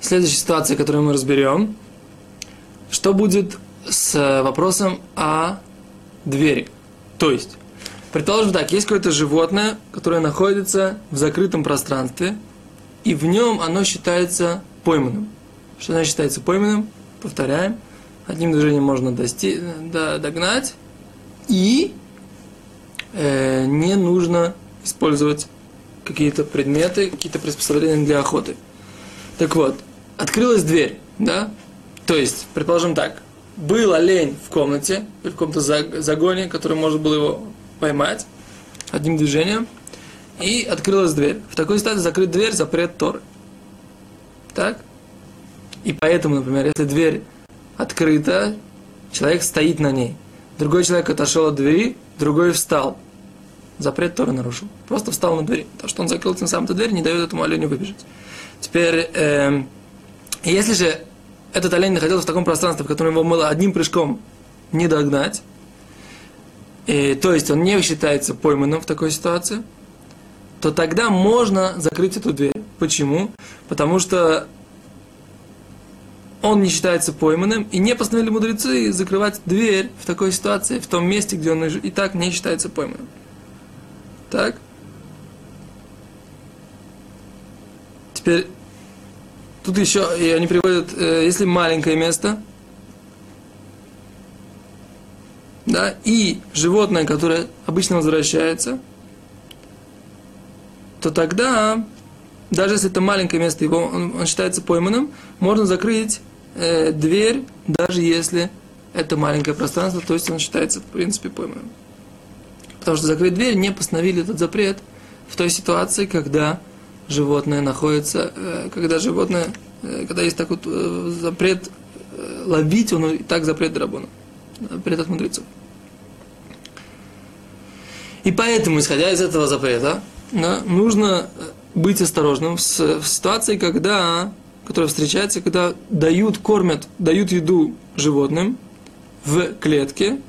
следующей ситуации, которую мы разберем, что будет с вопросом о двери. То есть, предположим так, есть какое-то животное, которое находится в закрытом пространстве, и в нем оно считается пойманным. Что значит считается пойманным? Повторяем. Одним движением можно дости, до, догнать, и э, не нужно использовать какие-то предметы, какие-то приспособления для охоты. Так вот, открылась дверь, да? То есть, предположим так, был олень в комнате, в каком-то загоне, который можно было его поймать одним движением, и открылась дверь. В такой ситуации закрыть дверь запрет Торы. Так? И поэтому, например, если дверь открыта, человек стоит на ней. Другой человек отошел от двери, другой встал. Запрет Торы нарушил. Просто встал на двери. То, что он закрыл тем самым эту дверь, не дает этому оленю выбежать. Теперь, э, если же этот олень находился в таком пространстве, в котором его было одним прыжком не догнать, и, то есть он не считается пойманным в такой ситуации, то тогда можно закрыть эту дверь. Почему? Потому что он не считается пойманным, и не постановили мудрецы закрывать дверь в такой ситуации, в том месте, где он и так не считается пойманным. Так? Теперь, тут еще, и они приводят, э, если маленькое место, да, и животное, которое обычно возвращается, то тогда, даже если это маленькое место, его, он, он считается пойманным, можно закрыть э, дверь, даже если это маленькое пространство, то есть он считается, в принципе, пойманным. Потому что закрыть дверь не постановили этот запрет в той ситуации, когда животное находится, э, когда животное, когда есть такой э, запрет ловить, он и так запрет драбона, запрет от мудрецов. И поэтому, исходя из этого запрета, да, нужно быть осторожным в, в ситуации, когда, которая встречается, когда дают, кормят, дают еду животным в клетке,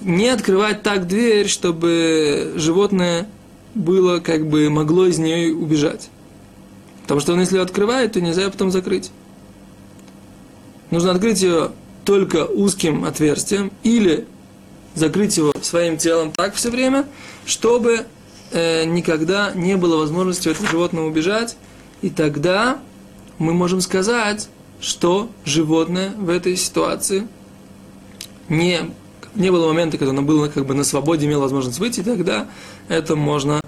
не открывать так дверь, чтобы животное было, как бы, могло из нее убежать. Потому что он, если ее открывает, то нельзя ее потом закрыть. Нужно открыть ее только узким отверстием или закрыть его своим телом так все время, чтобы э, никогда не было возможности этого животного убежать. И тогда мы можем сказать, что животное в этой ситуации не не было момента, когда оно было как бы на свободе, имело возможность выйти, тогда это можно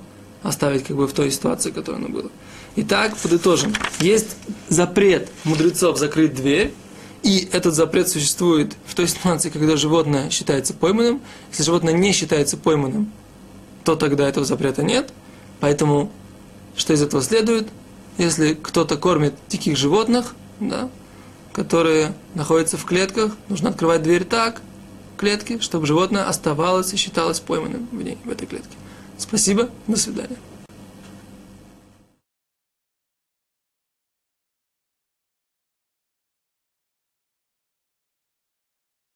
оставить как бы в той ситуации, которая оно было. Итак, подытожим. Есть запрет мудрецов закрыть дверь, и этот запрет существует в той ситуации, когда животное считается пойманным. Если животное не считается пойманным, то тогда этого запрета нет. Поэтому, что из этого следует? Если кто-то кормит диких животных, да, которые находятся в клетках, нужно открывать дверь так, клетки, чтобы животное оставалось и считалось пойманным в ней, в этой клетке. Спасибо, до свидания.